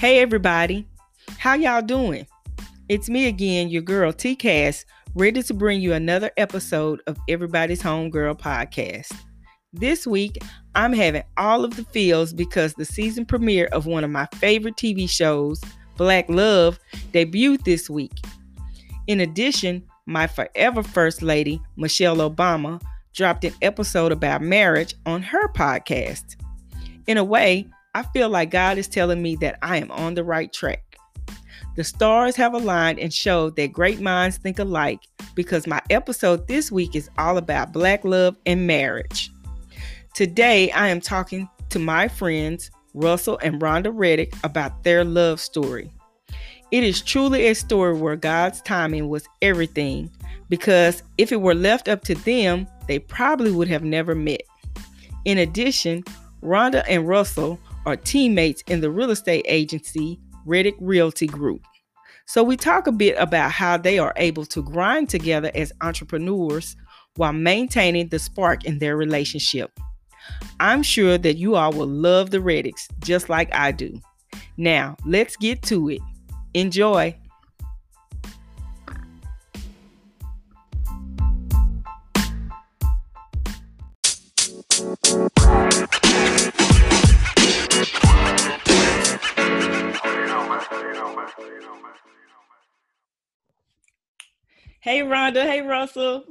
Hey everybody, how y'all doing? It's me again, your girl T Cass, ready to bring you another episode of Everybody's Homegirl podcast. This week, I'm having all of the feels because the season premiere of one of my favorite TV shows, Black Love, debuted this week. In addition, my forever First Lady, Michelle Obama, dropped an episode about marriage on her podcast. In a way, I feel like God is telling me that I am on the right track. The stars have aligned and showed that great minds think alike because my episode this week is all about black love and marriage. Today, I am talking to my friends, Russell and Rhonda Reddick, about their love story. It is truly a story where God's timing was everything because if it were left up to them, they probably would have never met. In addition, Rhonda and Russell are teammates in the real estate agency Reddick Realty Group. So we talk a bit about how they are able to grind together as entrepreneurs while maintaining the spark in their relationship. I'm sure that you all will love the Reddicks just like I do. Now, let's get to it. Enjoy. Hey Rhonda, hey Russell.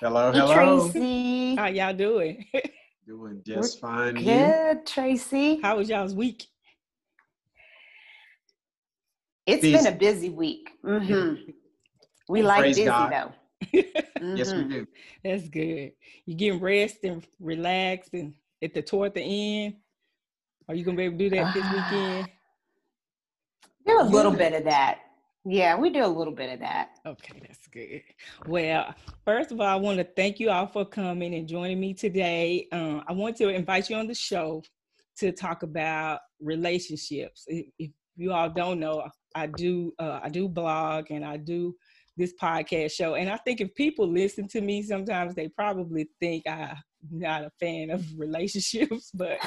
Hello, Hey, hello. Tracy. How y'all doing? Doing just fine. You? Good, Tracy. How was y'all's week? It's Busy. been a busy week. Mm-hmm. We like Praise busy God. though. Yes, we Mhm. do. That's good. You getting rest and relaxed and at the toward the end? Are you gonna be able to do that this weekend? Do a little bit of that. Yeah, we do a little bit of that. Okay, that's good. Well, first of all, I want to thank you all for coming and joining me today. Um, I want to invite you on the show to talk about relationships. If, if you all don't know, I do uh, I do blog and I do this podcast show, and I think if people listen to me, sometimes they probably think I'm not a fan of relationships, but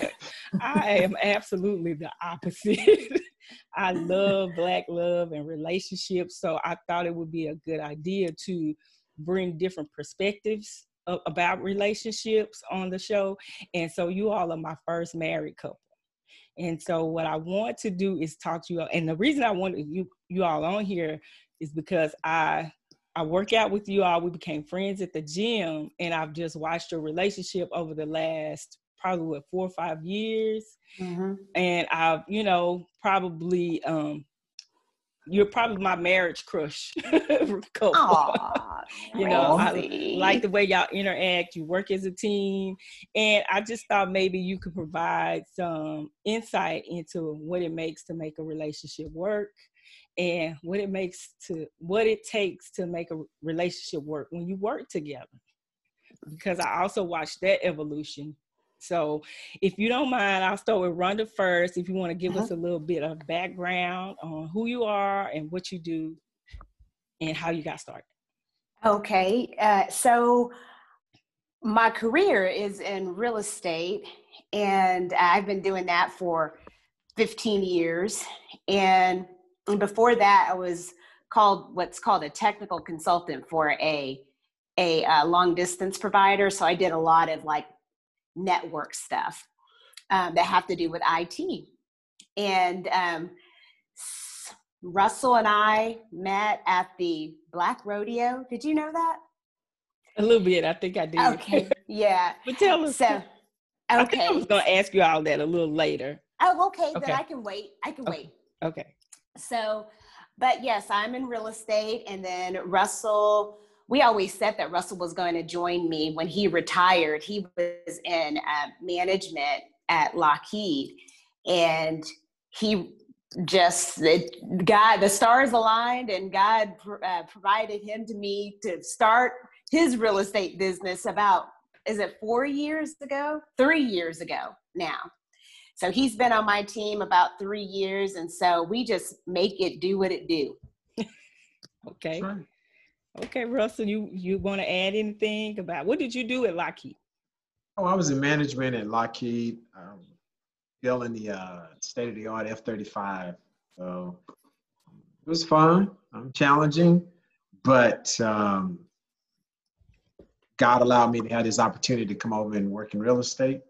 I am absolutely the opposite. I love black love and relationships, so I thought it would be a good idea to bring different perspectives a- about relationships on the show. And so you all are my first married couple. And so what I want to do is talk to you all. And the reason I wanted you you all on here is because I I work out with you all. We became friends at the gym, and I've just watched your relationship over the last probably what four or five years Mhm. and I've, you know, probably um you're probably my marriage crush couple. Aw, You know, I like the way y'all interact, you work as a team, and I just thought maybe you could provide some insight into what it makes to make a relationship work and what it makes to what it takes to make a relationship work when you work together. Because I also watched that evolution. So, if you don't mind, I'll start with Rhonda first. If you want to give us a little bit of background on who you are and what you do and how you got started. Okay, uh, so my career is in real estate, and I've been doing that for 15 years. And before that, I was called what's called a technical consultant for a a uh, long distance provider. So I did a lot of like network stuff um, that have to do with IT. And um, Russell and I met at the Black Rodeo. Did you know that? A little bit, I think I did. Okay, yeah. but tell us. So, I think I was going to ask you all that a little later. Oh, okay. Okay. Then I can wait. I can Okay. wait. Okay. So, but yes, I'm in real estate. And then Russell, we always said that Russell was going to join me when he retired. He was in uh, management at Lockheed. And he just, it, God, the stars aligned and God pr- uh, provided him to me to start his real estate business about, is it four years ago? Three years ago now. So he's been on my team about three years, and so we just make it do what it do. Okay. That's right. Okay, Russell, you you want to add anything about what did you do at Lockheed? Oh, I was in management at Lockheed. Um, building the uh, state of the art F 35. So it was fun, um, challenging, but um, God allowed me to have this opportunity to come over and work in real estate,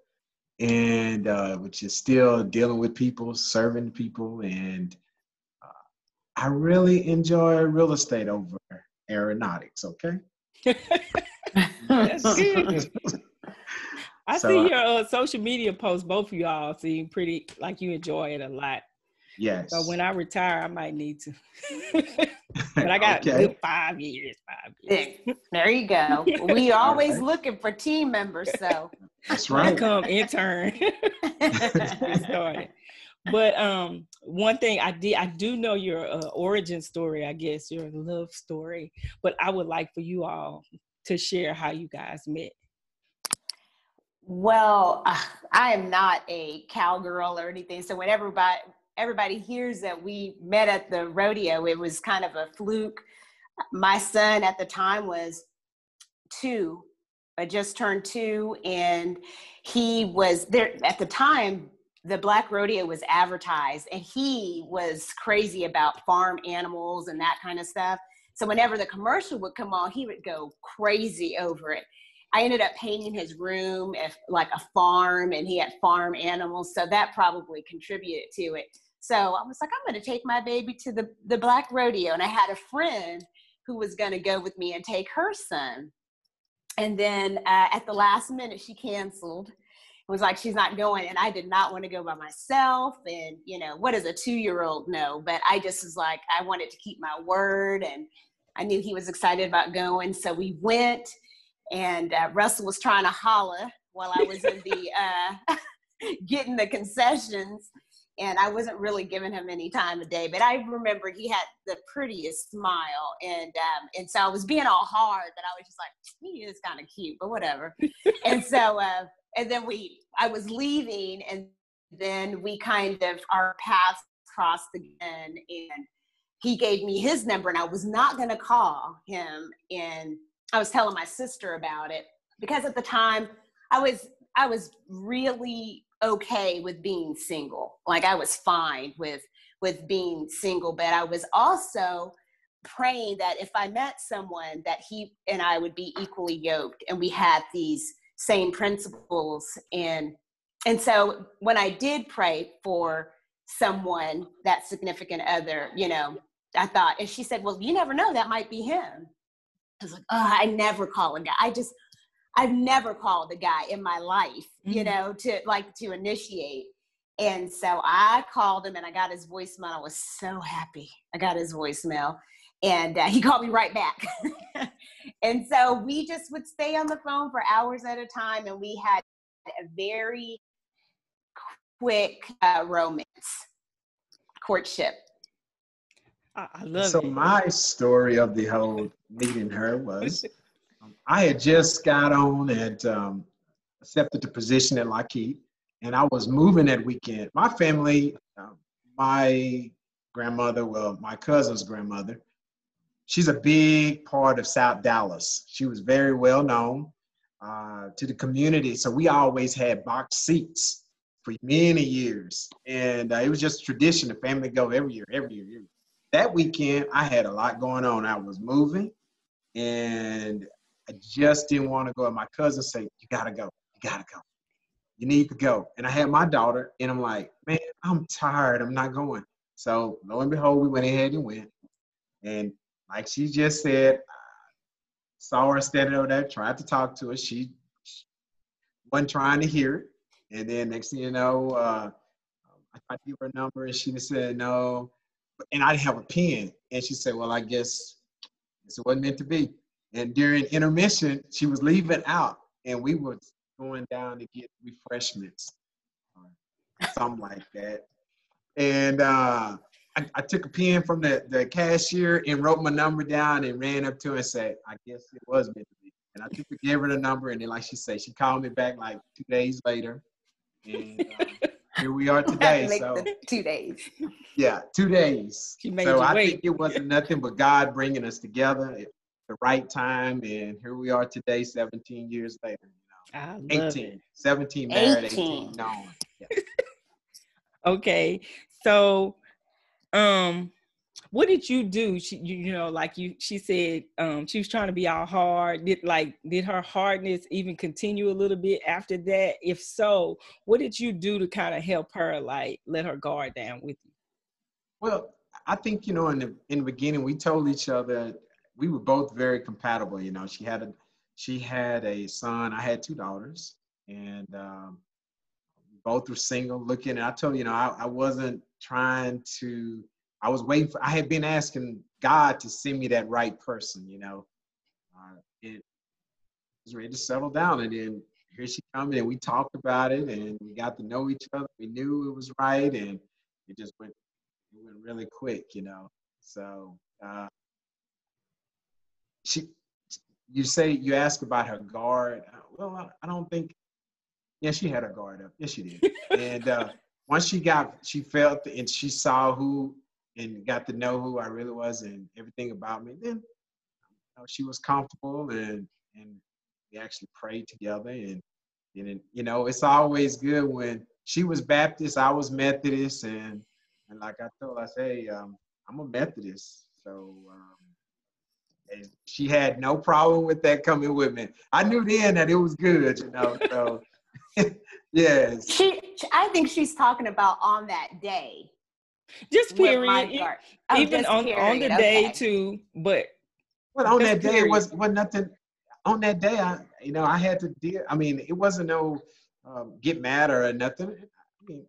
and uh, which is still dealing with people, serving people, and uh, I really enjoy real estate over aeronautics. Okay. That's good. I so, see your uh, social media posts. Both of y'all seem pretty like you enjoy it a lot. Yes. So when I retire, I might need to. but I got okay. five years. Five years. There you go. We always right. looking for team members. So that's right. Come intern. But um, one thing I did, I do know your uh, origin story. I guess your love story. But I would like for you all to share how you guys met. Well, uh, I am not a cowgirl or anything. So when everybody everybody hears that we met at the rodeo, it was kind of a fluke. My son at the time was two, I just turned two, and he was there at the time. The Black Rodeo was advertised, and he was crazy about farm animals and that kind of stuff. So whenever the commercial would come on, he would go crazy over it. I ended up painting his room if, like a farm, and he had farm animals, so that probably contributed to it. So I was like, I'm going to take my baby to the the black rodeo, and I had a friend who was going to go with me and take her son. And then uh, at the last minute, she canceled. Was like she's not going, and I did not want to go by myself. And you know, what does a two-year-old know? But I just was like, I wanted to keep my word, and I knew he was excited about going, so we went and uh, Russell was trying to holler while I was in the uh, getting the concessions, and I wasn't really giving him any time of day. But I remember he had the prettiest smile, and um, and so I was being all hard, that I was just like, he is kind of cute, but whatever. and so uh, and then we, I was leaving, and then we kind of our paths crossed again, and he gave me his number, and I was not going to call him and I was telling my sister about it because at the time I was I was really okay with being single. Like I was fine with with being single, but I was also praying that if I met someone that he and I would be equally yoked and we had these same principles and and so when I did pray for someone that significant other, you know, I thought and she said, "Well, you never know, that might be him." I was like, oh, I never call a guy. I just, I've never called a guy in my life, mm-hmm. you know, to like to initiate. And so I called him and I got his voicemail. I was so happy. I got his voicemail and uh, he called me right back. and so we just would stay on the phone for hours at a time and we had a very quick uh, romance courtship I love so it. So my story of the whole meeting her was um, I had just got on and um, accepted the position at Lockheed, and I was moving that weekend. My family, uh, my grandmother, well, my cousin's grandmother, she's a big part of South Dallas. She was very well known uh, to the community, so we always had box seats for many years, and uh, it was just tradition. The family go every year, every year, every year that weekend I had a lot going on. I was moving and I just didn't want to go. And my cousin said, You gotta go. You gotta go. You need to go. And I had my daughter, and I'm like, Man, I'm tired. I'm not going. So lo and behold, we went ahead and went. And like she just said, saw her standing over there, tried to talk to her. She, wasn't trying to hear it. And then next thing you know, uh, I tried to give her a number, and she said no and I didn't have a pen. And she said, Well, I guess it wasn't meant to be. And during intermission, she was leaving out, and we were going down to get refreshments, or something like that. And uh, I, I, took a pen from the, the cashier and wrote my number down and ran up to her and said, I guess it was meant to be. And I took gave her the number, and then, like she said, she called me back like two days later. And uh, here we are today. so two days. Yeah, two days. so I wait. think it wasn't nothing but God bringing us together at the right time, and here we are today, 17 years later. You know, 18, it. 17 married, 18, 18 known. Yeah. Okay. So um what did you do? She, you, you know, like you, she said, um, she was trying to be all hard. Did like, did her hardness even continue a little bit after that? If so, what did you do to kind of help her, like, let her guard down with you? Well, I think you know, in the in the beginning, we told each other we were both very compatible. You know, she had a she had a son, I had two daughters, and um, both were single. Looking, and I told you know, I, I wasn't trying to I was waiting for, I had been asking God to send me that right person, you know. Uh, it was ready to settle down. And then here she come and we talked about it and we got to know each other. We knew it was right and it just went, it went really quick, you know. So, uh, she, you say, you ask about her guard. Well, I don't think, yeah, she had her guard up. Yes, she did. and uh, once she got, she felt and she saw who and got to know who I really was and everything about me, then you know, she was comfortable and and we actually prayed together and and you know it's always good when she was Baptist, I was Methodist, and and like I told, I say um, I'm a Methodist, so um, and she had no problem with that coming with me. I knew then that it was good, you know. So yes, she, I think she's talking about on that day just period. Oh, Even on, period. on the day too, but well, on that day it was was nothing. On that day, I you know I had to deal. I mean, it wasn't no um, get mad or nothing. I mean,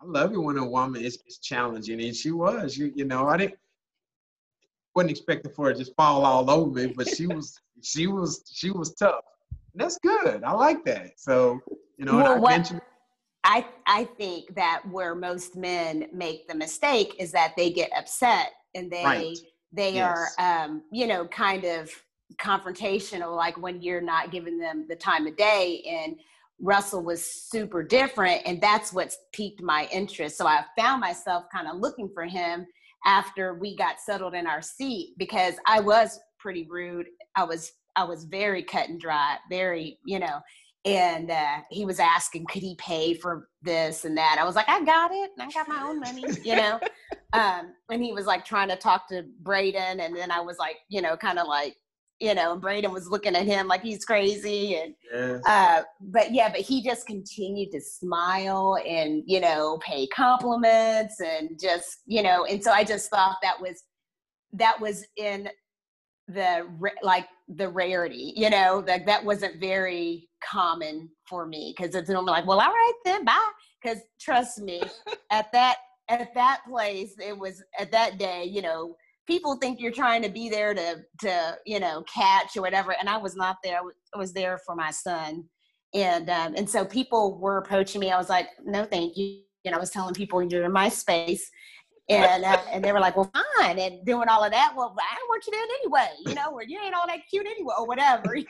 I love it when a woman is, is challenging, and she was. You you know, I didn't wasn't expecting for her to just fall all over me, but she was she was she was tough. And that's good. I like that. So you know, well, what, I I think that where most men make the mistake is that they get upset and they right. they yes. are um, you know kind of confrontational like when you're not giving them the time of day and Russell was super different and that's what's piqued my interest so I found myself kind of looking for him after we got settled in our seat because I was pretty rude I was I was very cut and dry very you know and uh, he was asking could he pay for this and that? I was like i got it and i got my own money you know? Um, and he was like trying to talk to braden and then i was like you know kind of like you know and braden was looking at him like he's crazy and uh, but yeah but he just continued to smile and you know pay compliments and just you know and so i just thought that was that was in the like the rarity you know like that wasn't very common for me because it's normally like well all right then bye. Because trust me at that at that place it was at that day you know people think you're trying to be there to to you know catch or whatever and i was not there i was there for my son and um, and so people were approaching me i was like no thank you and i was telling people you're in my space and uh, and they were like, "Well, fine," and doing all of that. Well, I don't want you there anyway, you know, where you ain't all that cute anyway, or whatever.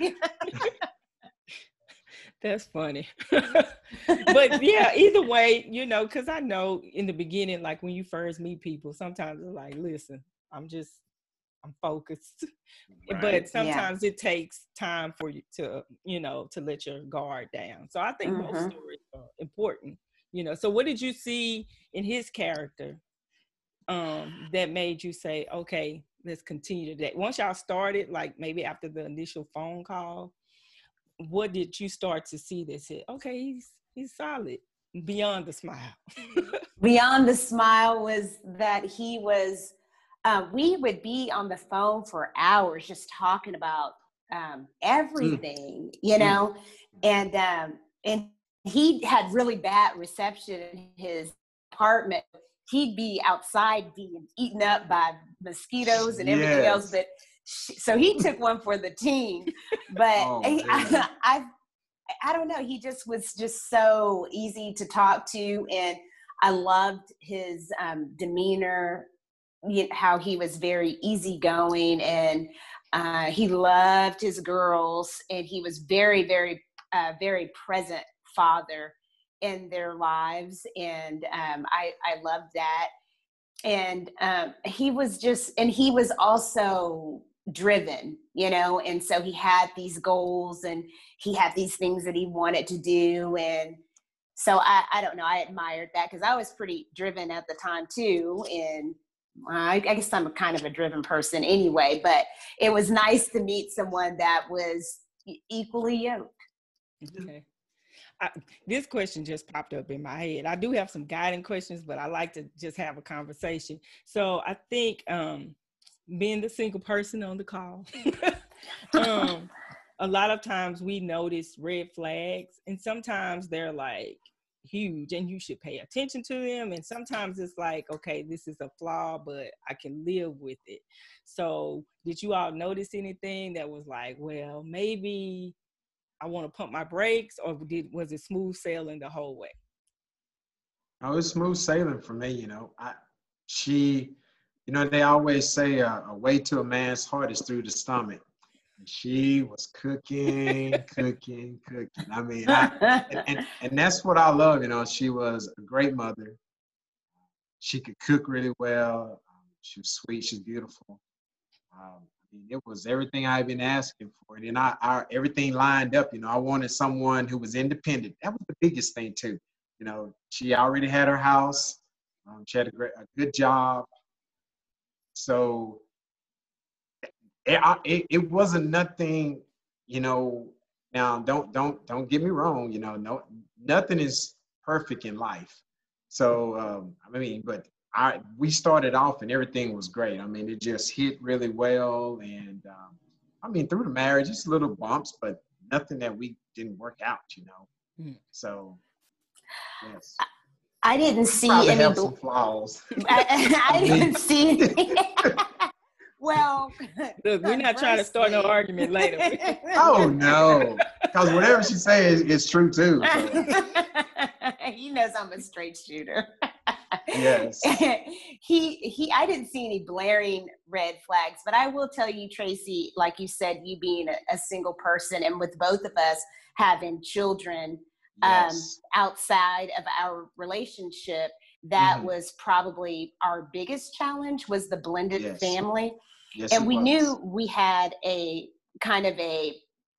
That's funny. but yeah, either way, you know, because I know in the beginning, like when you first meet people, sometimes it's like, listen, I'm just, I'm focused. Right. But sometimes yeah. it takes time for you to, you know, to let your guard down. So I think mm-hmm. most stories are important, you know. So what did you see in his character um, that made you say, okay, let's continue today? Once y'all started, like maybe after the initial phone call, what did you start to see that said, okay, he's he's solid beyond the smile? beyond the smile was that he was. Uh, we would be on the phone for hours just talking about um, mm. everything, mm. you know, mm. and um, and he had really bad reception in his apartment he'd be outside being eaten up by mosquitoes and everything yes. else. But so he took one for the team. But oh, he, I, I, I don't know. He just was just so easy to talk to, and I loved his um, demeanor. How he was very easygoing, and uh, he loved his girls, and he was very, very, uh, very present father in their lives and um, I, I love that and um, he was just and he was also driven you know and so he had these goals and he had these things that he wanted to do and so I, I don't know. I admired that because I was pretty driven at the time too. And I, I guess I'm a kind of a driven person anyway, but it was nice to meet someone that was equally yoked. Okay. I, this question just popped up in my head. I do have some guiding questions, but I like to just have a conversation. So I think um, being the single person on the call, um, a lot of times we notice red flags, and sometimes they're like huge and you should pay attention to them. And sometimes it's like, okay, this is a flaw, but I can live with it. So, did you all notice anything that was like, well, maybe I want to pump my brakes, or did was it smooth sailing the whole way? Oh, it was smooth sailing for me. You know, I she, you know, they always say uh, a way to a man's heart is through the stomach. And she was cooking, cooking, cooking. I mean, I, and, and, and that's what I love. You know, she was a great mother. She could cook really well. She was sweet. She's beautiful. Um, mean, it was everything I've been asking for. And I, I, everything lined up. You know, I wanted someone who was independent. That was the biggest thing too. You know, she already had her house. Um, she had a, great, a good job. So it, it, it wasn't nothing. You know, now don't don't don't get me wrong. You know, no nothing is perfect in life. So um, I mean, but I we started off and everything was great. I mean, it just hit really well, and um, I mean, through the marriage, just little bumps, but nothing that we didn't work out, you know. Mm. So, yes. I didn't see any have some flaws. I, I didn't see. Any. well, look, we're not trying to start no argument later. oh no, because whatever she says is true too. So. he knows I'm a straight shooter yes. he he I didn't see any blaring red flags, but I will tell you, Tracy, like you said, you being a, a single person and with both of us having children um, yes. um, outside of our relationship, that mm-hmm. was probably our biggest challenge was the blended yes. family. Yes, and we was. knew we had a kind of a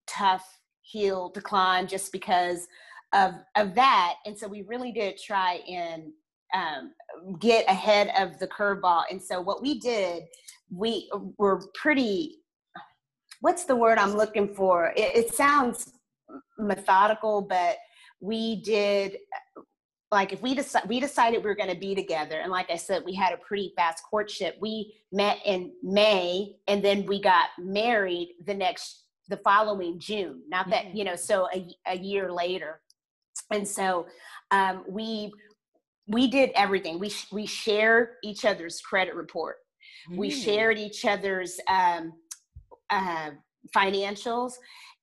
tough hill to climb just because of of that and so we really did try and um, get ahead of the curveball. And so what we did, we were pretty. What's the word I'm looking for? It, it sounds methodical, but we did like if we decide we decided we were going to be together and like i said we had a pretty fast courtship we met in may and then we got married the next the following june not that mm-hmm. you know so a, a year later and so um, we we did everything. We we shared each other's credit report. Mm. We shared each other's um, uh, financials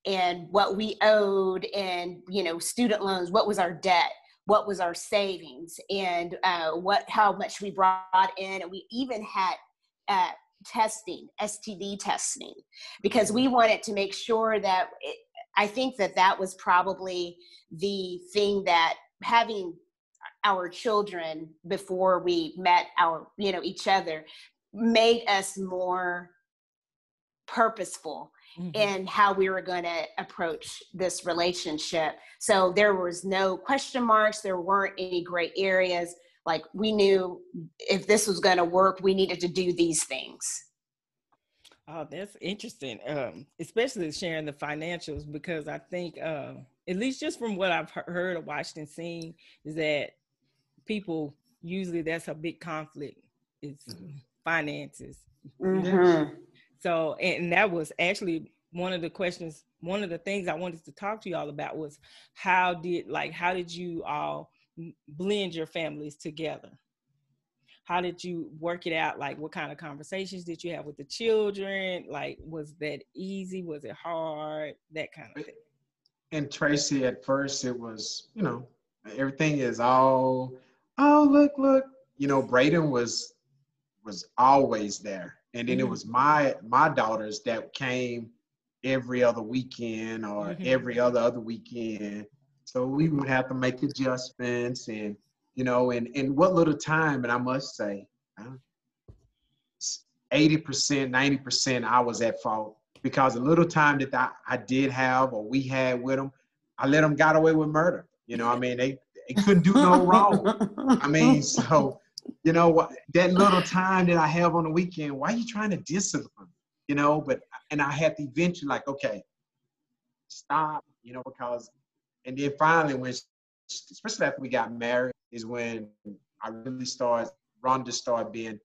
and what we owed, and you know, student loans. What was our debt? What was our savings? And uh, what how much we brought in? And we even had uh, testing, STD testing, because we wanted to make sure that. It, I think that that was probably the thing that having our children before we met our you know each other made us more purposeful mm-hmm. in how we were going to approach this relationship so there was no question marks there weren't any gray areas like we knew if this was going to work we needed to do these things oh that's interesting um, especially sharing the financials because i think uh, at least just from what i've heard or watched and seen is that people usually that's a big conflict is mm-hmm. finances. Mm-hmm. so and that was actually one of the questions one of the things i wanted to talk to y'all about was how did like how did you all blend your families together? How did you work it out? Like what kind of conversations did you have with the children? Like was that easy? Was it hard? That kind of thing. And tracy at first it was you know everything is all oh look look. You know braden was was always there. And then mm-hmm. it was my my daughters that came every other weekend or mm-hmm. every other other weekend. So we would have to make adjustments and you know and and what little time and i must say 80% 90% i was at fault because the little time that I, I did have or we had with them i let them got away with murder. You know i mean? They He couldn't do no wrong. I mean, so you know that little time that I have on the weekend, why are you trying to discipline? You know, but and I had to eventually like, okay, stop, you know, because and then finally when especially after we got married is when I really started Rhonda started being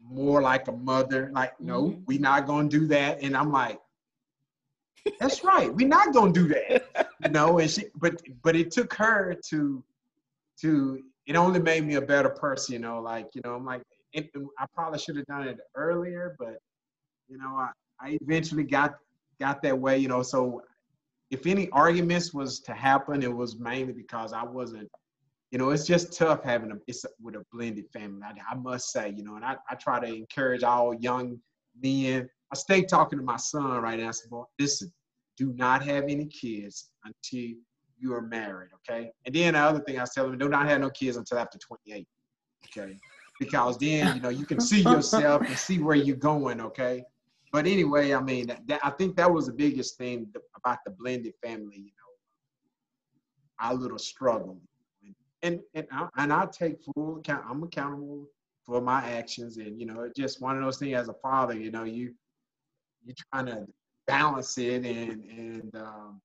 more like a mother. Like, no, mm-hmm. we're not gonna do that. And I'm like, that's right, we're not gonna do that. You know, and she but but it took her to to it only made me a better person, you know, like, you know, I'm like it, I probably should have done it earlier, but you know, I, I eventually got got that way, you know. So if any arguments was to happen, it was mainly because I wasn't you know, it's just tough having a it's with a blended family. I, I, must say, you know, and I, I try to encourage all young men. I stay talking to my son right now. I said, "Boy, listen, do not have any kids until you are married, okay?" And then the other thing I tell them, do not have no kids until after 28, okay? Because then you know you can see yourself and see where you're going, okay? But anyway, I mean, that, I think that was the biggest thing about the blended family. You know, our little struggle and and I, and I take full account. I'm accountable for my actions, and you know, just one of those things. As a father, you know, you you're trying to balance it, and and um,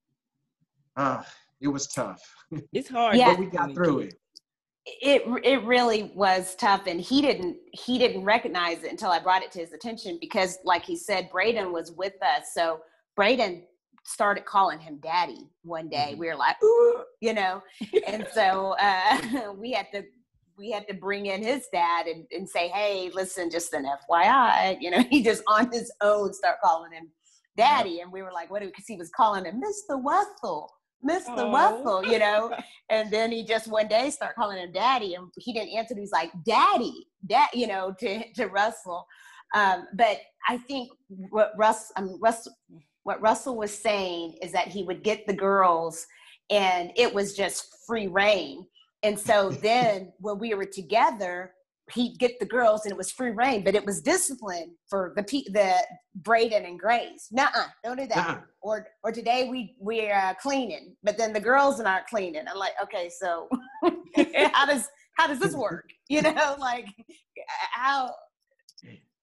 uh, it was tough. It's hard, yeah. but we got through it. It it really was tough, and he didn't he didn't recognize it until I brought it to his attention because, like he said, Braden was with us, so Braden started calling him daddy one day. Mm-hmm. We were like, Ooh, you know, and so uh, we had to we had to bring in his dad and, and say, hey, listen, just an FYI, you know, he just on his own start calling him daddy, and we were like, what? Because he was calling him Mr. Wessel. Mr. Oh. Wessel, you know, and then he just one day start calling him daddy, and he didn't answer. He's like, "Daddy, dad," you know, to to Russell. Um, but I think what Russ, I mean, Russ, what Russell was saying is that he would get the girls and it was just free rein. And so then when we were together, he'd get the girls and it was free rein, but it was discipline for the the Braden and Grace. Nuh don't do that. Nuh-uh. Or or today we we're uh, cleaning, but then the girls aren't cleaning. I'm like, okay, so how does how does this work? You know, like how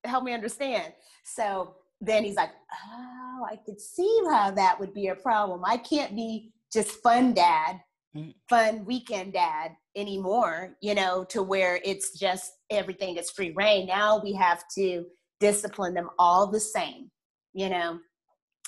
help me understand. So then he's like, oh, I could see how that would be a problem. I can't be just fun dad, mm. fun weekend dad anymore, you know, to where it's just everything is free rein. Now we have to discipline them all the same, you know.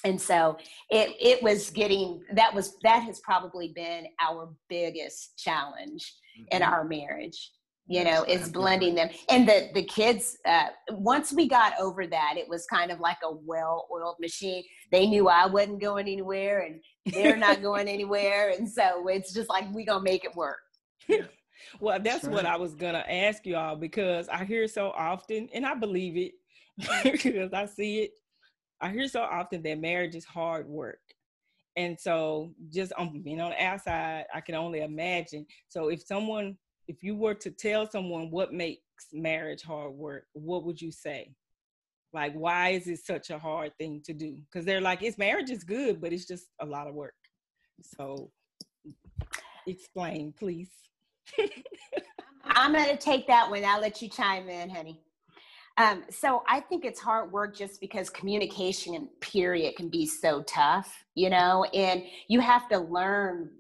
And so it it was getting that was that has probably been our biggest challenge mm-hmm. in our marriage you know is blending them and the the kids uh, once we got over that it was kind of like a well-oiled machine they knew i wasn't going anywhere and they're not going anywhere and so it's just like we gonna make it work well that's what i was gonna ask you all because i hear so often and i believe it because i see it i hear so often that marriage is hard work and so just on being on the outside i can only imagine so if someone if you were to tell someone what makes marriage hard work, what would you say? Like, why is it such a hard thing to do? Because they're like, it's marriage is good, but it's just a lot of work. So, explain, please. I'm going to take that one. I'll let you chime in, honey. Um, so I think it's hard work just because communication, period, can be so tough, you know, and you have to learn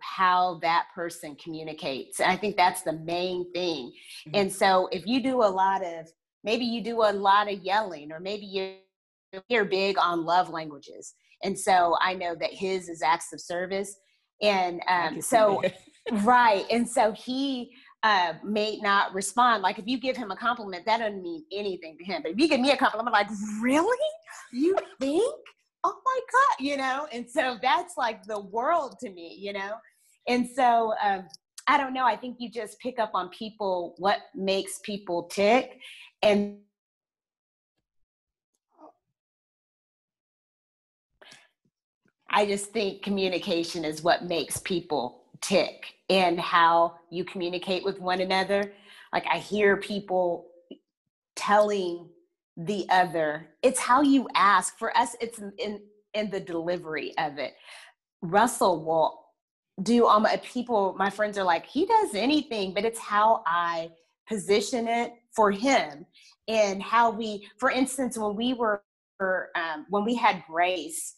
how that person communicates. And I think that's the main thing. Mm-hmm. And so if you do a lot of, maybe you do a lot of yelling, or maybe you're, you're big on love languages. And so I know that his is acts of service. And um, so, right. And so he uh, may not respond. Like if you give him a compliment, that doesn't mean anything to him. But if you give me a compliment, I'm like, really? You think? oh my God, you know? And so that's like the world to me, you know? And so um, I don't know. I think you just pick up on people, what makes people tick. And I just think communication is what makes people tick and how you communicate with one another. Like I hear people telling the other. It's how you ask. For us, it's in in the delivery of it. Russell will do all my people, my friends are like, he does anything, but it's how I position it for him and how we, for instance, when we were, um, when we had Grace,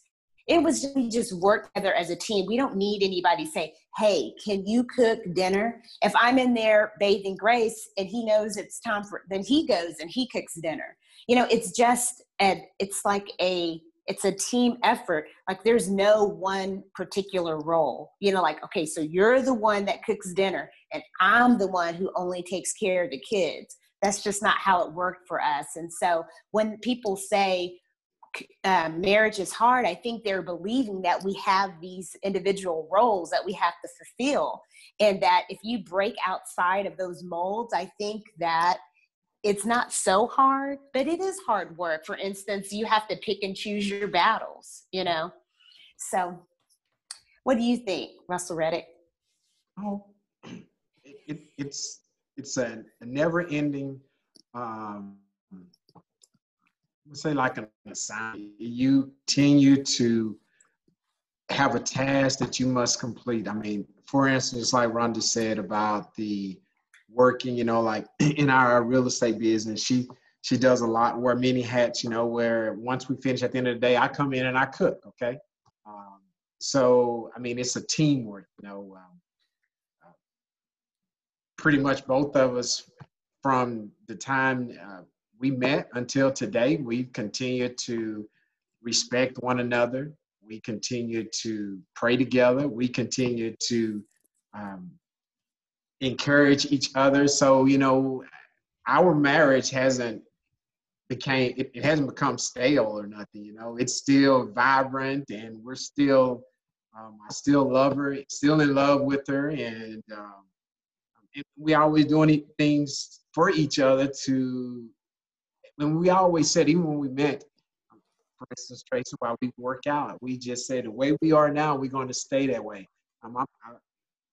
it was just, we just work together as a team. We don't need anybody say, "Hey, can you cook dinner?" If I'm in there bathing Grace and he knows it's time for, then he goes and he cooks dinner. You know, it's just, and it's like a it's a team effort like there's no one particular role you know like okay so you're the one that cooks dinner and i'm the one who only takes care of the kids that's just not how it worked for us and so when people say uh, marriage is hard i think they're believing that we have these individual roles that we have to fulfill and that if you break outside of those molds i think that it's not so hard, but it is hard work. For instance, you have to pick and choose your battles, you know? So, what do you think, Russell Reddick? Oh, it, it, it's it's a, a never-ending, um, let's say, like an assignment. You continue to have a task that you must complete. I mean, for instance, like Rhonda said about the working, you know, like in our real estate business, she she does a lot, wear many hats, you know, where once we finish at the end of the day, I come in and I cook, okay? Um, so, I mean, it's a teamwork, you know. Um, uh, pretty much both of us from the time uh, we met until today, we continue to respect one another. We continue to pray together. We continue to um, encourage each other. So, you know, our marriage hasn't became it, it, hasn't become stale or nothing, you know. It's still vibrant and we're still um, I still love her, still in love with her, and, um, we always doing things for each other to when we always said, even when we met, for instance, Tracy, while we work out, we just said the way we are now, we're going to stay that way. Um, I'm, I'm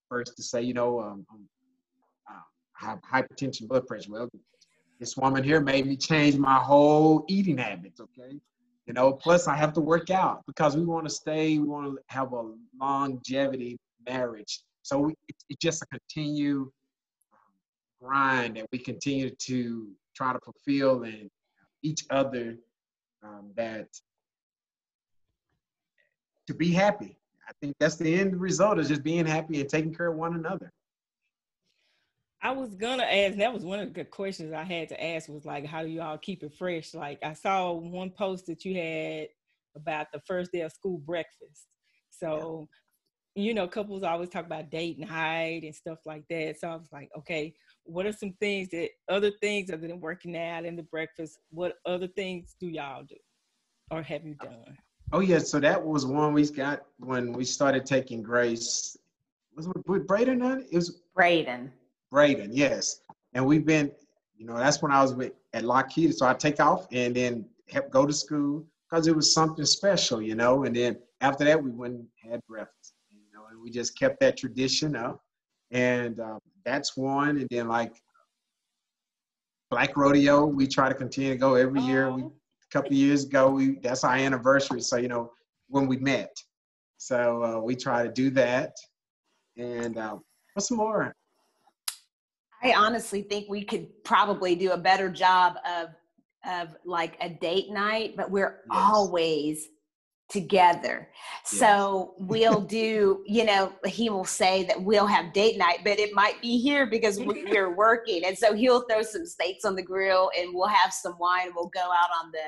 first to say, you know, um, um have hypertension, blood pressure. Well, this woman here made me change my whole eating habits, okay? You know, plus I have to work out because we want to stay, we want to have a longevity marriage. So we, it's just a continued grind that we continue to try to fulfill and each other um, that to be happy. I think that's the end result is just being happy and taking care of one another. I was gonna ask, that was one of the questions I had to ask was like, how do you all keep it fresh? Like I saw one post that you had about the first day of school breakfast. So, yeah. you know, couples always talk about date night and stuff like that. So I was like, okay, what are some things that other things other than working out and the breakfast, what other things do y'all do or have you done? Oh yeah, so that was one we got when we started taking Grace. Was it with Braden on it? It was Braden. Braden, yes. And we've been, you know, that's when I was with, at Lockheed. So I take off and then help go to school because it was something special, you know. And then after that, we went and had breakfast, you know, and we just kept that tradition up. And um, that's one. And then like Black Rodeo, we try to continue to go every year. We a couple years ago, we that's our anniversary. So you know when we met. So uh, we try to do that. And uh, what's more? I honestly think we could probably do a better job of of like a date night, but we're yes. always together. Yes. So we'll do, you know, he will say that we'll have date night, but it might be here because we're working. And so he'll throw some steaks on the grill and we'll have some wine and we'll go out on the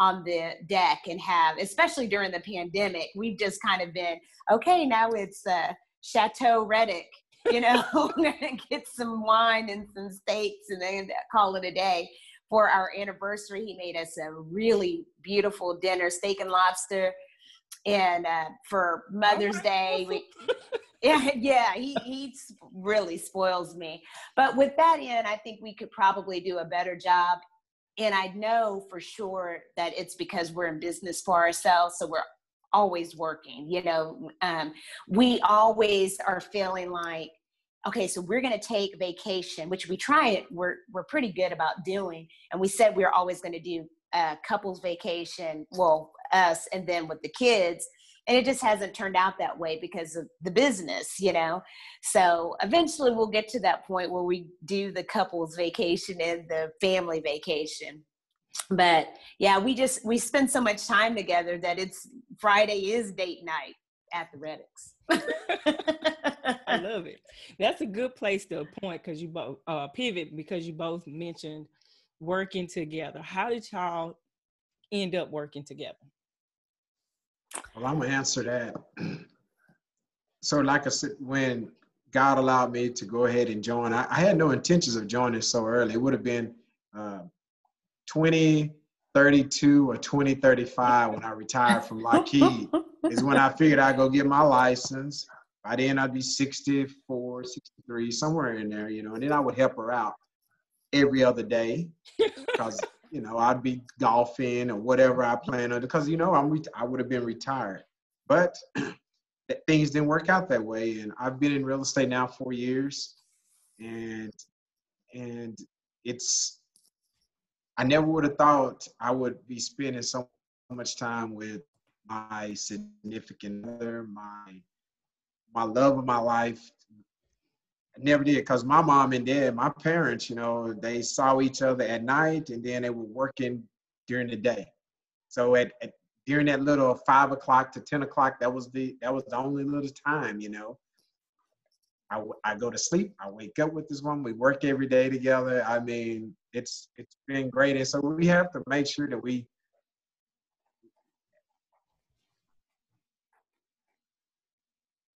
on the deck and have, especially during the pandemic, we've just kind of been, okay, now it's uh Chateau Reddick you know, get some wine and some steaks and then call it a day. For our anniversary, he made us a really beautiful dinner, steak and lobster. And uh, for Mother's Day, we, yeah, yeah, he, he really spoils me. But with that in, I think we could probably do a better job. And I know for sure that it's because we're in business for ourselves. So we're always working you know um, we always are feeling like okay so we're going to take vacation which we try it we're we're pretty good about doing and we said we are always going to do a couples vacation well us and then with the kids and it just hasn't turned out that way because of the business you know? So eventually we'll get to that point where we do the couples vacation and the family vacation. But yeah we just we spend so much time together that it's friday is date night at the reddicks i love it. That's a good place to point because you both uh, pivot because you both mentioned working together. How did y'all end up working together? Well i'm gonna answer that. So like i said when god allowed me to go ahead and join i, I had no intentions of joining so early. It would have been uh, 2032 or 2035 when I retired from Lockheed is when I figured I'd go get my license. By then I'd be 64, 63, somewhere in there, you know, and then I would help her out every other day because, you know, I'd be golfing or whatever I plan on because, you know, I'm re- I would have been retired. But things didn't work out that way. And I've been in real estate now four years and, and it's, I never would have thought I would be spending so much time with my significant other, my my love of my life. I never did because my mom and dad, my parents, you know, they saw each other at night and then they were working during the day. So at, at during that little five o'clock to ten o'clock, that was the that was the only little time, you know. I, I go to sleep. I wake up with this woman. We work every day together. I mean, it's it's been great, and so we have to make sure that we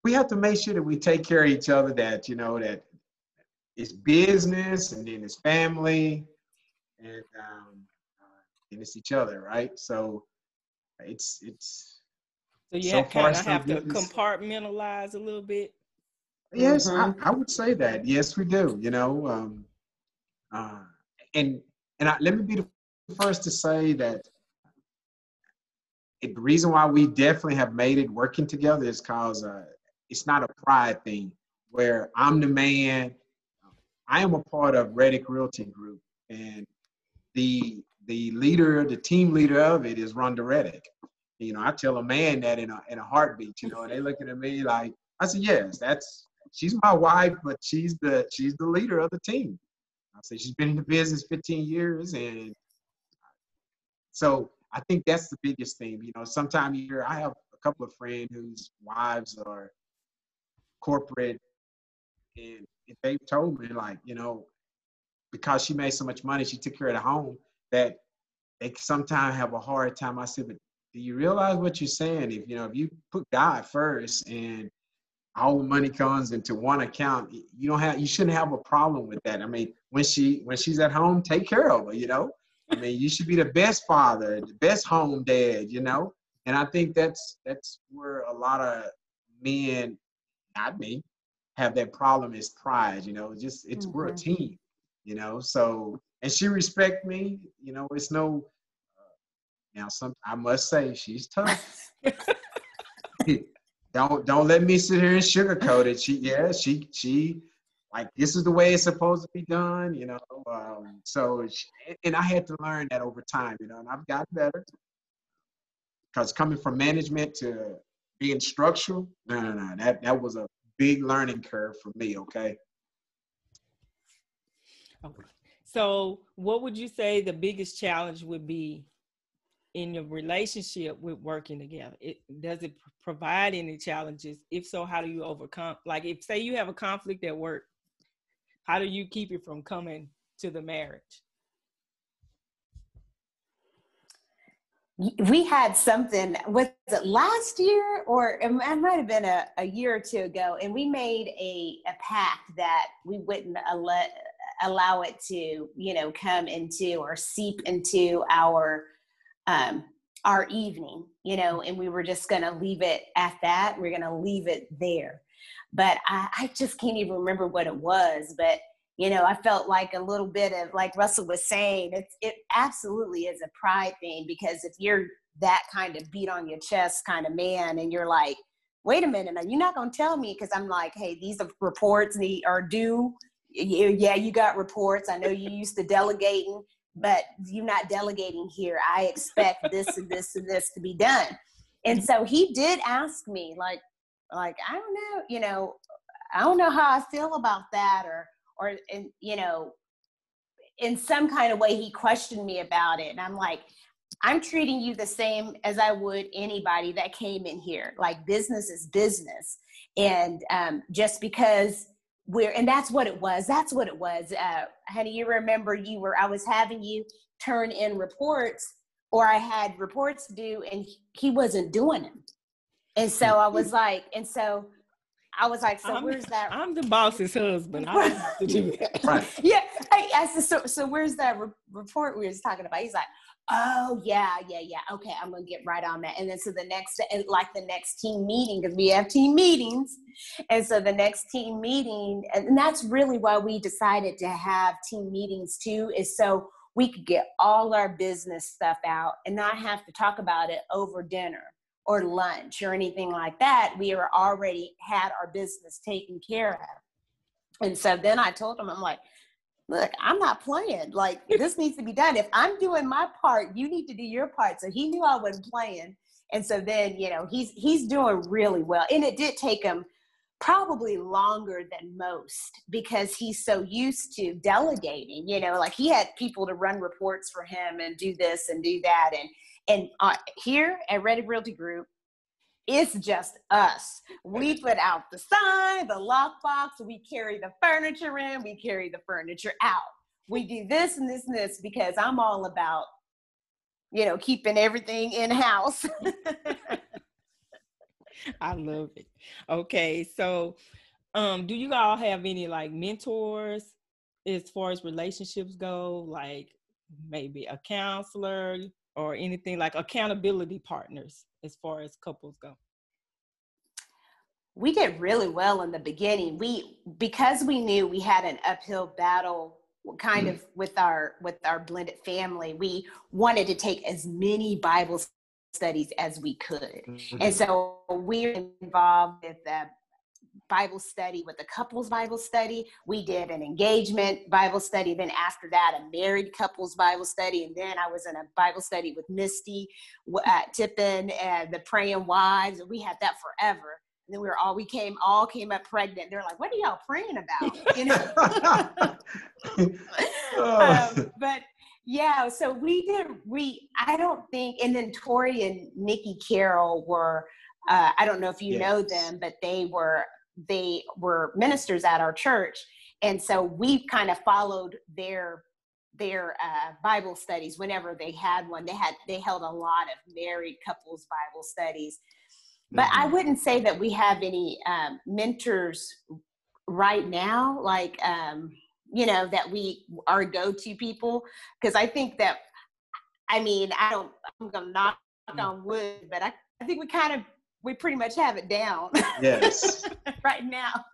we have to make sure that we take care of each other. That you know that it's business, and then it's family, and um, uh, and it's each other, right? So it's it's. So you so kind of have to compartmentalize a little bit. Yes, mm-hmm. I, I, would say that. Yes, we do. You know, um, uh, and and I, let me be the first to say that it, the reason why we definitely have made it working together is because uh, it's not a pride thing where I'm the man. I am a part of Reddick Realty Group, and the the leader, the team leader of it is Rhonda Reddick. You know, I tell a man that in a in a heartbeat. You know, and they looking at me like I said, yes, that's she's my wife, but she's the she's the leader of the team. I say she's been in the business 15 years, and so I think that's the biggest thing. You know, sometimes here I have a couple of friends whose wives are corporate, and they've told me like, you know, because she made so much money, she took care of the home that they sometimes have a hard time. I said, but do you realize what you're saying? If you know, if you put God first and all the money comes into one account you don't have you shouldn't have a problem with that i mean when she when she's at home take care of her you know i mean you should be the best father the best home dad you know and i think that's that's where a lot of men not me have that problem is pride you know just it's mm-hmm. we're a mm-hmm. team you know so and she respect me you know it's no uh, now some i must say she's tough don't don't let me sit here and sugarcoat it. She yeah, she she like this is the way it's supposed to be done, you know. Um, so she, and I had to learn that over time, you know, and I've gotten better. Because coming from management to being structural, no, no, no, that that was a big learning curve for me. Okay. Okay. So, what would you say the biggest challenge would be in your relationship with working together? It does it provide any challenges? If so, how do you overcome? Like, if say you have a conflict at work, how do you keep it from coming to the marriage? We had something was it last year or it might have been a, a year or two ago, and we made a, a pact that we wouldn't allow, allow it to, you know, come into or seep into our um, our evening, you know, and we were just going to leave it at that. We're going to leave it there. But I, I just can't even remember what it was. But, you know, I felt like a little bit of, like Russell was saying, it's, it absolutely is a pride thing because if you're that kind of beat on your chest kind of man and you're like, wait a minute, you're not going to tell me because I'm like, hey, these are reports need, are due. Yeah, you got reports. I know you used to delegating but you're not delegating here. I expect this and this and this to be done. And so he did ask me, like, like I don't know, you know, I don't know how I feel about that, or or and you know, in some kind of way he questioned me about it, and I'm like, I'm treating you the same as I would anybody that came in here. Like business is business, and um, just because we're and that's what it was. That's what it was. Uh, honey, you remember you were I was having you turn in reports, or I had reports due, and he wasn't doing them. And so I was like, and so I was like, so I'm, where's that? I'm the boss's husband. I have to do that. Right. yeah. I, I said, so, so where's that re- report we was talking about? He's like, oh yeah, yeah, yeah. Okay, I'm gonna get right on that. And then so the next, and like the next team meeting, because we have team meetings, and so the next team meeting, and that's really why we decided to have team meetings too, is so we could get all our business stuff out and not have to talk about it over dinner or lunch or anything like that. We were already had our business taken care of. And so then I told him, I'm like, look, I'm not playing. Like this needs to be done. If I'm doing my part, you need to do your part. So he knew I wasn't playing. And so then, you know, he's he's doing really well. And it did take him probably longer than most because he's so used to delegating you know like he had people to run reports for him and do this and do that and and uh, here at Reddick realty group it's just us we put out the sign the lockbox we carry the furniture in we carry the furniture out we do this and this and this because i'm all about you know keeping everything in house I love it. Okay, so um, do you all have any like mentors as far as relationships go? Like maybe a counselor or anything like accountability partners as far as couples go? We did really well in the beginning. We because we knew we had an uphill battle kind mm. of with our with our blended family we wanted to take as many bible studies as we could. Mm-hmm. And so we're involved with the Bible study, with the couples Bible study. We did an engagement Bible study. Then after that, a married couples Bible study. And then I was in a Bible study with Misty at Tippin and the Praying Wives. And we had that forever. And then we were all we came all came up pregnant. They're like, "What are y'all praying about?" You know. um, but yeah, so we did. We I don't think, and then Tori and Nikki Carroll were. Uh, I don't know if you yes. know them, but they were they were ministers at our church, and so we kind of followed their their uh, Bible studies whenever they had one. They had they held a lot of married couples Bible studies, but mm-hmm. I wouldn't say that we have any um, mentors right now. Like um, you know that we are go-to people because i think that i mean i don't i'm gonna knock mm. on wood but I, I think we kind of we pretty much have it down yes. right now.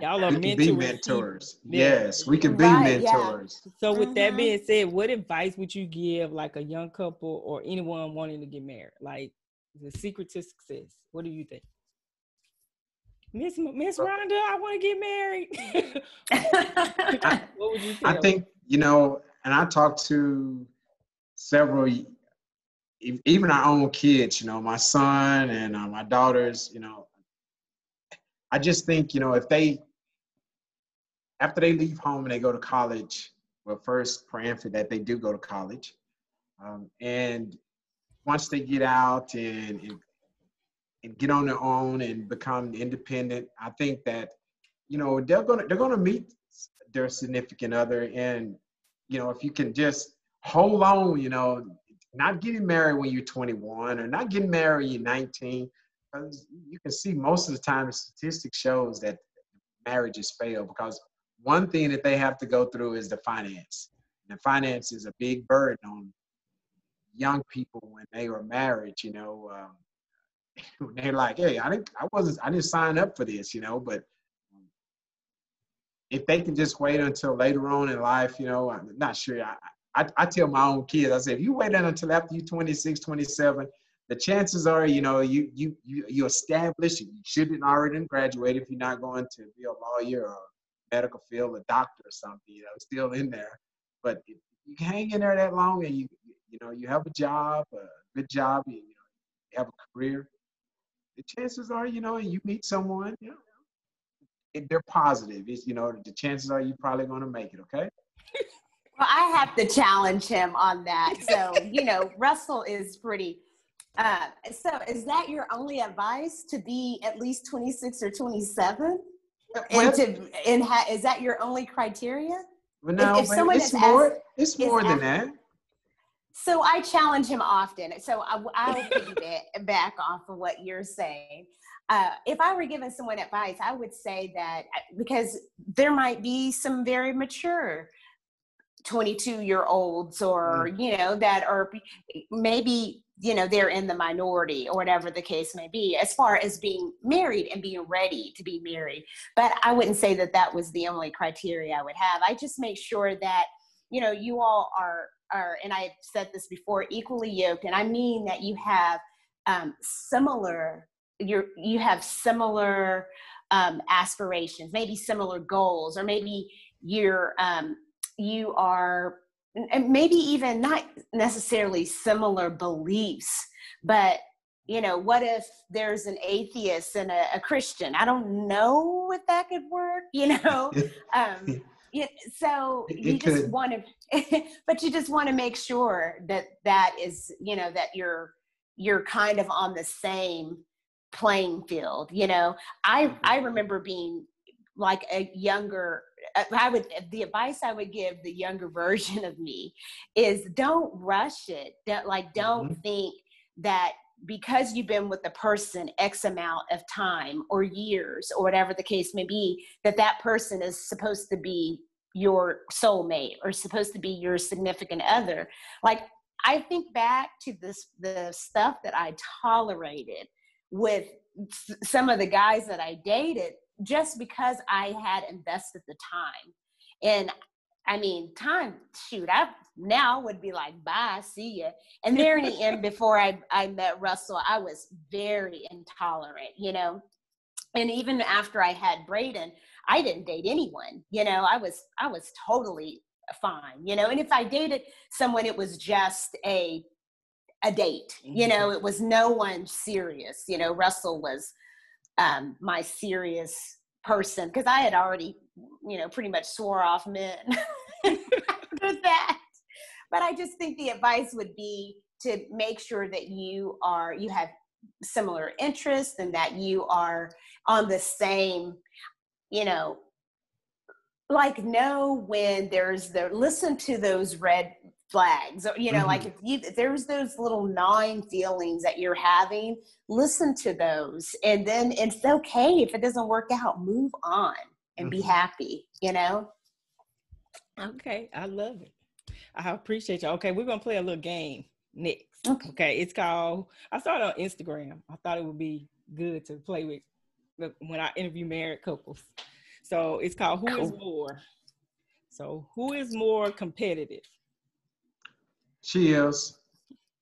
Y'all are we can be mentors. yes we can be right, mentors. Yeah. so with mm-hmm. that being said what advice would you give like a young couple or anyone wanting to get married? Like the secret to success. What do you think? Miss Miss Rhonda, I want to get married. I, what would you I think you know, and I talked to several, even our own kids. You know, my son and uh, my daughters. You know, I just think you know if they after they leave home and they go to college, well, first praying for that they do go to college, um, and once they get out and, and and get on their own and become independent, I think that you know they're gonna they're gonna meet their significant other, and you know if you can just hold on, you know, not getting married when you're 21 or not getting married when you're 19, because you can see most of the time the statistics shows that marriages fail because one thing that they have to go through is the finance. And finance is a big burden on young people when they are married. You know, um, they're like, hey, I didn't, I wasn't, I didn't sign up for this, you know. But if they can just wait until later on in life, you know, I'm not sure. I, I, I tell my own kids, I say, if you wait until after you 26, 27, the chances are, you know, you you you you establish, you shouldn't already graduate if you're not going to be a lawyer or medical field, a doctor or something, you know, still in there. But if you hang in there that long and you you know you have a job, a good job, you, you have a career, the chances are, you know, you meet someone, you know, they're positive, is you know, the chances are you're probably going to make it. Okay. Well, I have to challenge him on that. So, you know, Russell is pretty. Uh, so, is that your only advice to be at least 26 or 27? and to and ha, is that your only criteria? Well, no, if, if someone it's more, asked, it's more than asked, that. So I challenge him often. So I, I will piggyback off of what you're saying. Uh, if I were giving someone advice, I would say that uh, because there might be some very mature 22 year olds or, mm. you know, that are maybe, you know, they're in the minority or whatever the case may be, as far as being married and being ready to be married. But I wouldn't say that that was the only criteria I would have. I just make sure that, you know, you all are, are, and I've said this before, equally yoked. And I mean that you have um, similar, you're, you have similar um, aspirations, maybe similar goals, or maybe you're, um, you are and maybe even not necessarily similar beliefs but you know what if there's an atheist and a, a christian? I don't know if that could work you know? Um yeah, so it, you just want to but you just want to make sure that that is you know that you're you're kind of on the same playing field you know? I mm-hmm. i remember being like a younger I would the advice I would give the younger version of me is don't rush it. Don't like don't mm-hmm. think that because you've been with the person X amount of time or years or whatever the case may be, that that person is supposed to be your soulmate or supposed to be your significant other. Like I think back to this the stuff that I tolerated with some of the guys that I dated just because I had invested the time. And I mean, time, shoot, I now would be like, bye, see ya. And there in the end, before I, I met Russell, I was very intolerant, you know. And even after I had Braden, I didn't date anyone, you know, I was I was totally fine, you know. And if I dated someone, it was just a a date, you know, mm-hmm. it was no one serious. You know, Russell was um, my serious person because I had already, you know, pretty much swore off men with that. But I just think the advice would be to make sure that you are you have similar interests and that you are on the same, you know, like know when there's the listen to those red flags or you know mm-hmm. like if you if there's those little gnawing feelings that you're having listen to those and then it's okay if it doesn't work out move on and mm-hmm. be happy you know? Okay i love it. I appreciate you okay we're gonna play a little game next okay, okay? It's called i saw it on instagram. I thought it would be good to play with when i interview married couples. So it's called Who cool. is more? So who is more competitive she is.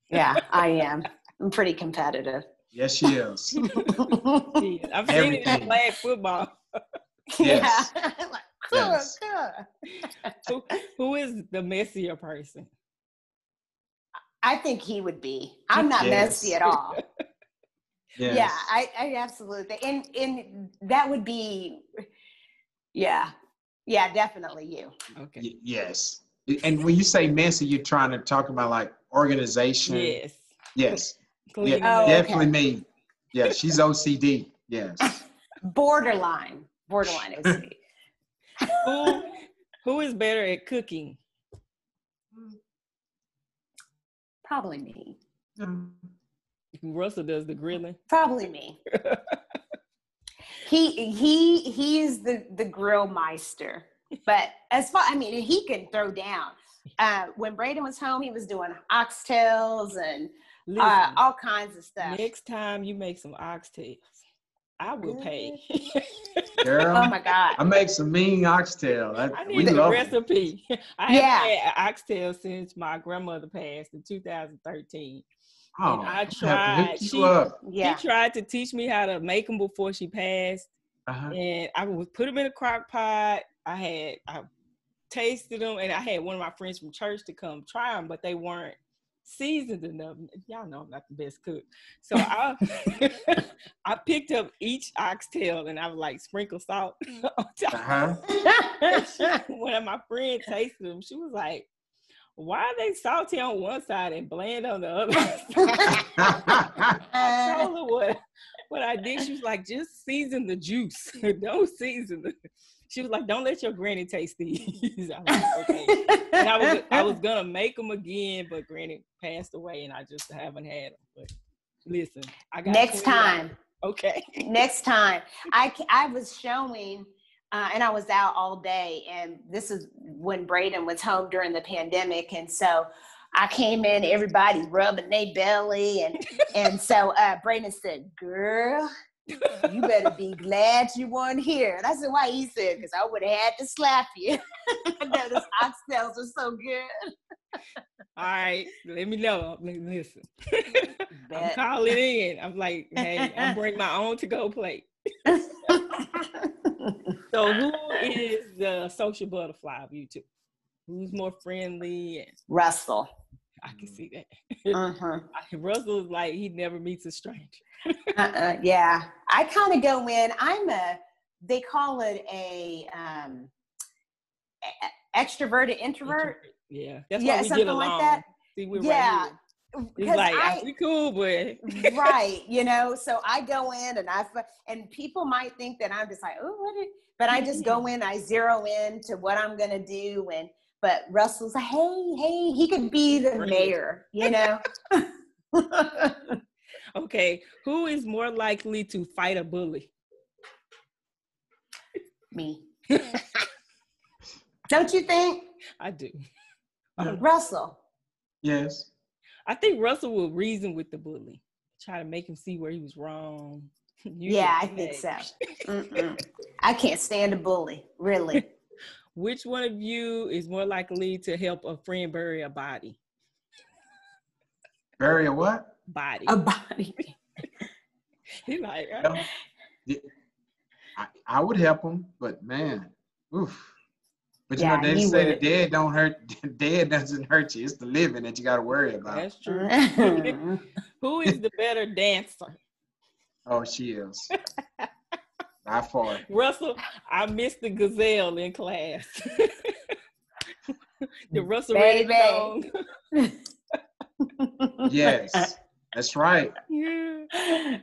Yeah, I am. I'm pretty competitive. Yes, she is. I've seen Everything. it in flag football. yes. Yeah. like, cool, yes. cool. who, who is the messier person? I think he would be. I'm not yes. messy at all. yes. Yeah, I, I absolutely and and that would be yeah. Yeah, definitely you. Okay. Y- yes. And when you say messy, you're trying to talk about like organization. Yes. Yes. Yeah, oh, definitely okay. me. Yeah, she's OCD. Yes. Borderline. Borderline OCD. who who is better at cooking? Probably me. Mm. Russell does the grilling. Probably me. he he he's the the grill meister but as far, I mean, he can throw down. Uh, when Braden was home, he was doing oxtails and Listen, uh, all kinds of stuff. Next time you make some oxtails, I will pay. Girl, oh my God. I make some mean oxtail. I, I need the recipe. I yeah. haven't had oxtail since my grandmother passed in 2013. Oh, and I tried. She, yeah. she tried to teach me how to make them before she passed. Uh-huh. And I would put them in a crock pot I had I tasted them, and I had one of my friends from church to come try them, but they weren't seasoned enough. Y'all know I'm not the best cook. So I I picked up each oxtail and I was like sprinkle salt on top. Uh-huh. One of my friends tasted them. She was like, why are they salty on one side and bland on the other? I told her what, what I did. She was like, just season the juice. Don't season the she was like, "Don't let your granny taste these." I was like, okay. and I was I was gonna make them again, but granny passed away, and I just haven't had them. But listen, I got next time. Okay. next time, I I was showing. Uh, and I was out all day, and this is when Braden was home during the pandemic, and so I came in, everybody rubbing their belly, and and so uh, Braden said, "Girl, you better be glad you weren't here. And I said, why? He said, because I would have had to slap you. I know those oxtails are so good. All right, let me know. Listen, I'm calling in. I'm like, hey, I'm bringing my own to go plate. so, who is the social butterfly of you two? Who's more friendly? Russell. I can see that. Uh-huh. Russell is like he never meets a stranger. uh-uh, yeah, I kind of go in. I'm a. They call it a um, extroverted introvert. Yeah, that's yeah, why we get along. Like that. See, we're yeah. Right it's like I, we cool, but right, you know. So I go in and I and people might think that I'm just like, oh, what? But I just go in, I zero in to what I'm gonna do, and but Russell's like, hey, hey, he could be the mayor, you know. okay, who is more likely to fight a bully? Me. Don't you think? I do. Uh, Russell. Yes. I think Russell will reason with the bully, try to make him see where he was wrong. You yeah, I think so. I can't stand a bully, really. Which one of you is more likely to help a friend bury a body? Bury a what? Body. A body. he like, yeah, I, I would help him, but man, oof. But you yeah, know, they say would. the dead don't hurt. dead doesn't hurt you. It's the living that you got to worry about. That's true. Who is the better dancer? Oh, she is. Not far. Russell, I missed the gazelle in class. the Russell Baby. song. yes, that's right. Yeah.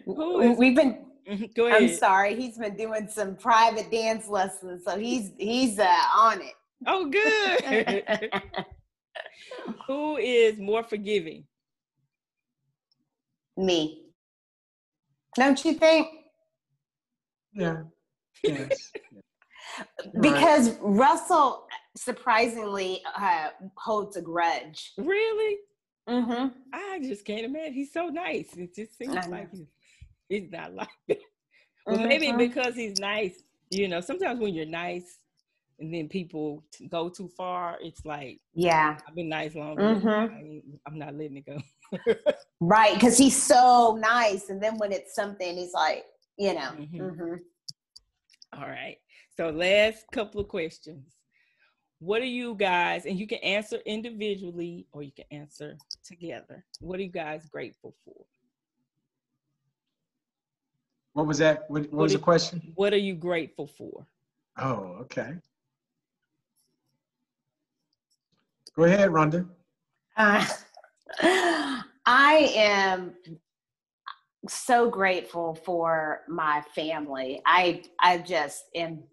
We've been. Mm-hmm, go ahead. I'm sorry. He's been doing some private dance lessons, so he's he's uh, on it. Oh, good. Who is more forgiving? Me. Don't you think? Yeah. Yes. because right. Russell surprisingly uh, holds a grudge. Really? Mm-hmm. I just can't imagine. He's so nice. It just seems like he's, he's not like that. Well, mm-hmm. maybe because he's nice, you know, sometimes when you're nice and then people go too far, it's like, yeah, I've been nice long. Mm-hmm. I'm not letting it go. right. Because he's so nice. And then when it's something, he's like, you know. Mm-hmm. Mm-hmm. All right. So last couple of questions. What are you guys, and you can answer individually or you can answer together. What are you guys grateful for? What was that? What, what, what was the question? What are you grateful for? Oh, okay. Go ahead, Rhonda. Uh, I am so grateful for my family. I I just am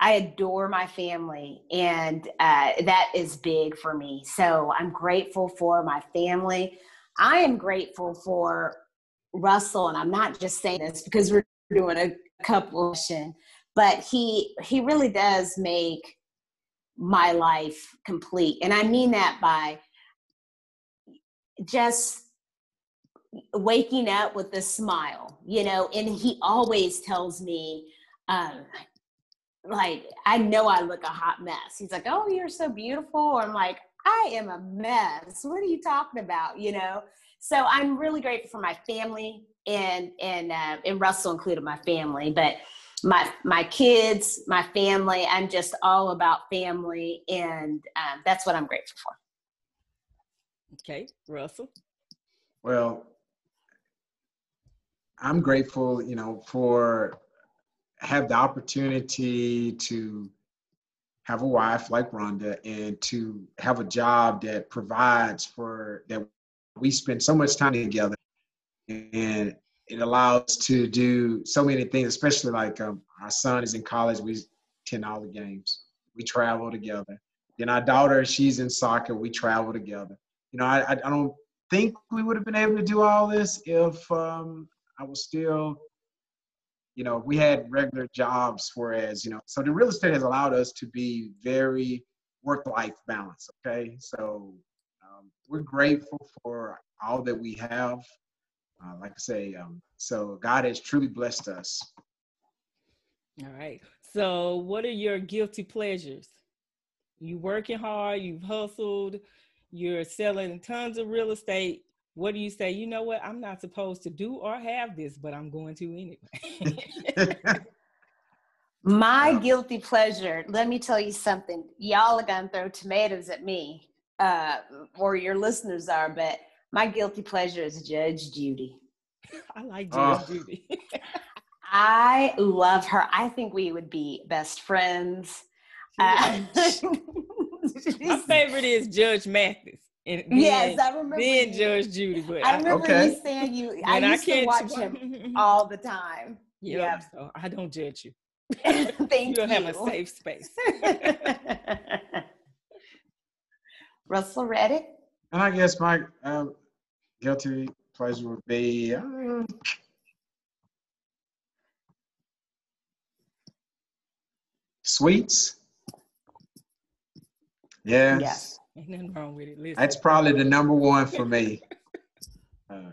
I adore my family, and uh, that is big for me. So I'm grateful for my family. I am grateful for Russell, and I'm not just saying this because we're doing a couple but he he really does make my life complete, and I mean that by just waking up with a smile, you know, and he always tells me, um, like, I know I look a hot mess. He's like, Oh, you're so beautiful. I'm like, I am a mess. What are you talking about? You know? So I'm really grateful for my family and and uh, and Russell included my family, but my my kids, my family. I'm just all about family, and um, that's what I'm grateful for. Okay, Russell. Well, I'm grateful, you know, for have the opportunity to have a wife like Rhonda and to have a job that provides for that we spend so much time together and it allows to do so many things, especially like um, our son is in college. We attend all the games. We travel together. Then our daughter, she's in soccer. We travel together. You know, I, I don't think we would have been able to do all this if um, I was still, you know, we had regular jobs. Whereas, you know, so the real estate has allowed us to be very work-life balance. Okay, so um, we're grateful for all that we have. Uh, like I say, um, so God has truly blessed us. All right. So, what are your guilty pleasures? You working hard, you've hustled, you're selling tons of real estate. What do you say? You know what? I'm not supposed to do or have this, but I'm going to anyway. My guilty pleasure, let me tell you something. Y'all are going to throw tomatoes at me, uh, or your listeners are, but my guilty pleasure is Judge Judy. I like Judge oh. Judy. I love her. I think we would be best friends. Uh, my favorite is Judge Mathis. And then, yes, I remember. Then you, Judge Judy, but I remember okay. you saying you. I used I to watch him all the time. Yeah, yep. so I don't judge you. Thank you. Don't have a safe space. Russell Reddick. And I guess my um, guilty pleasure would be uh, sweets. Yes. Yes. Ain't nothing wrong with it. Listen. That's probably the number one for me. Uh,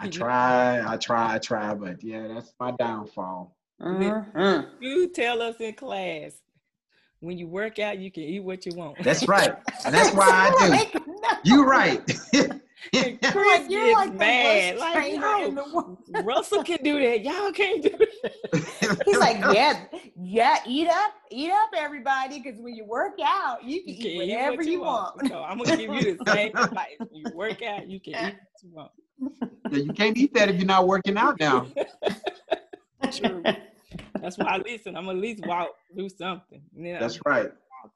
I try, I try, I try, but yeah, that's my downfall. Mm-hmm. You tell us in class when you work out, you can eat what you want. That's right. And that's why I do. You're right. Chris gets like mad. Like, no, Russell can do that. Y'all can't do that. He's like, yeah, yeah, eat up, eat up, everybody, because when you work out, you can, you eat whatever eat what you, you want. want. So I'm gonna give you the same advice. When you work out, you can eat what you want. Yeah, you can't eat that if you're not working out now. True. That's why I listen. I'm at least walk, do something. That's right.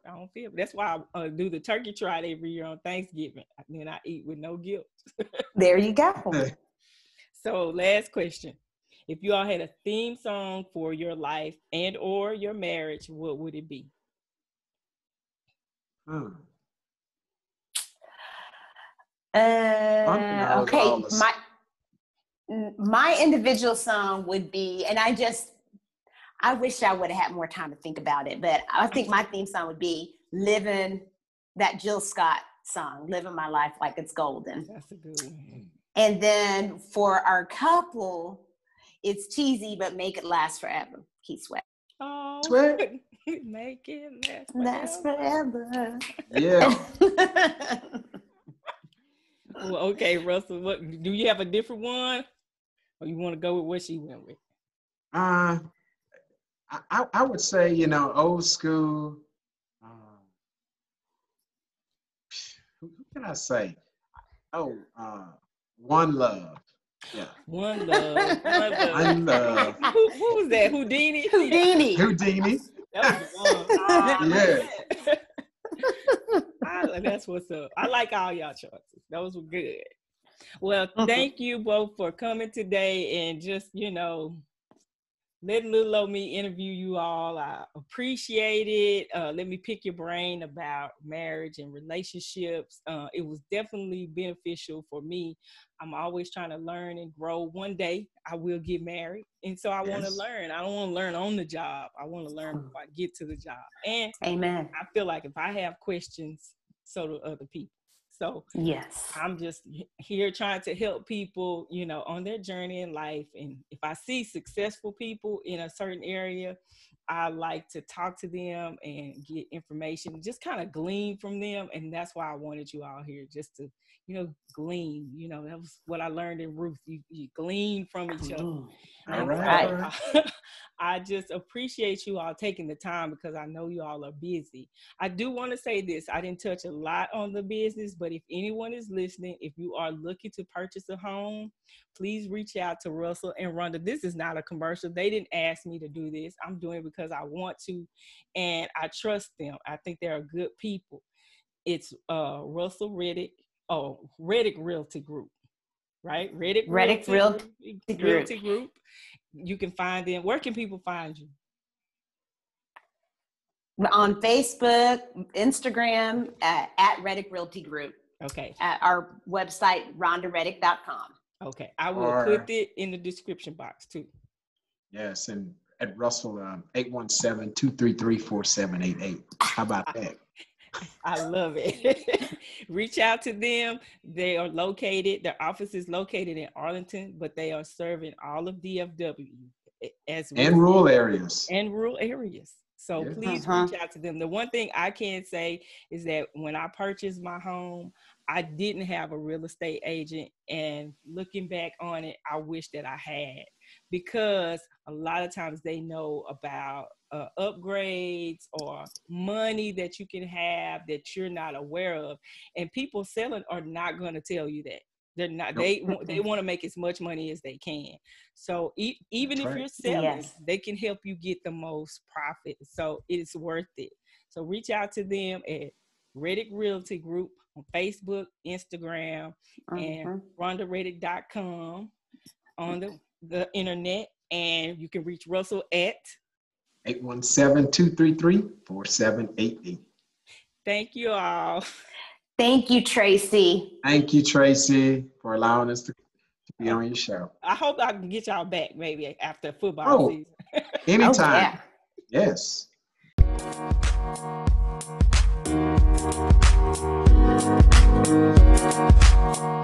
I don't feel. That's why I uh, do the turkey trot every year on Thanksgiving. Then I eat with no guilt. there you go. so, last question: If you all had a theme song for your life and or your marriage, what would it be? Hmm. Uh, okay, my my individual song would be, and I just I wish I would have had more time to think about it, but I think my theme song would be living that Jill Scott song, living my life like it's golden. That's a good one. And then for our couple, it's cheesy, but make it last forever. Keith Sweat. Oh, Sweat. make it last forever. Last forever. Yeah. well, okay, Russell, what do you have a different one? Or you want to go with what she went with? Uh I, I would say, you know, old school. Um, who, can I say? Oh, uh, One Love. Yeah. One Love. One Love. One love. who, who, was that? Whodini? Whodini. Whodini. That was the one. yeah. I, that's what's up. I like all y'all choices. Those were good. Well, mm-hmm. thank you both for coming today and just, you know, letting little old me interview you all. I appreciate it. Uh, let me pick your brain about marriage and relationships. Uh, it was definitely beneficial for me. I'm always trying to learn and grow. One day I will get married. And so I yes. want to learn. I don't want to learn on the job. I want to learn before I get to the job. And Amen. I feel like if I have questions, so do other people. So yes, I'm just here trying to help people, you know, on their journey in life. And if I see successful people in a certain area, I like to talk to them and get information, just kind of glean from them. And that's why I wanted you all here, just to, you know, glean. You know, that was what I learned in Ruth. You, you glean from each other. All And right. I, I just appreciate you all taking the time because I know you all are busy. I do want to say this I didn't touch a lot on the business, but if anyone is listening, if you are looking to purchase a home, please reach out to Russell and Rhonda. This is not a commercial. They didn't ask me to do this. I'm doing it because I want to and I trust them. I think they're good people. It's uh, Russell Reddick, oh, Reddick Realty Group, right? Reddick, Reddick Realty Group. Realty Group. You can find them. Where can people find you? On Facebook, Instagram, uh, at Reddick Realty Group, Okay, at our website, rhondareddick.com. okay. I will Or- put it in the description box too. Yes, and at Russell, um, 817-233-4788. How about that? I love it. Reach out to them. They are located, their office is located in Arlington, but they are serving all of DFW eh, as well And rural areas. and rural areas. So Yeah. please Uh-huh. reach out to them. The one thing I can say is that when I purchased my home, I didn't have a real estate agent. And looking back on it, I wish that I had because a lot of times they know about uh, upgrades or money that you can have that you're not aware of. And people selling are not going to tell you that. They're not. Nope. They they want to make as much money as they can. So e- even That's if right. you're selling, Yes. they can help you get the most profit. So it's worth it. So reach out to them at Reddick Realty Group on Facebook, Instagram, and Mhm. RhondaReddick.com on the, the internet. And you can reach Russell at 817-233-4788. thank you all. Thank you, Tracy. Thank you, Tracy, for allowing us to, to be on your show. I hope I can get y'all back maybe after football Oh. season. Anytime. Oh, yeah. Yes. Thank you.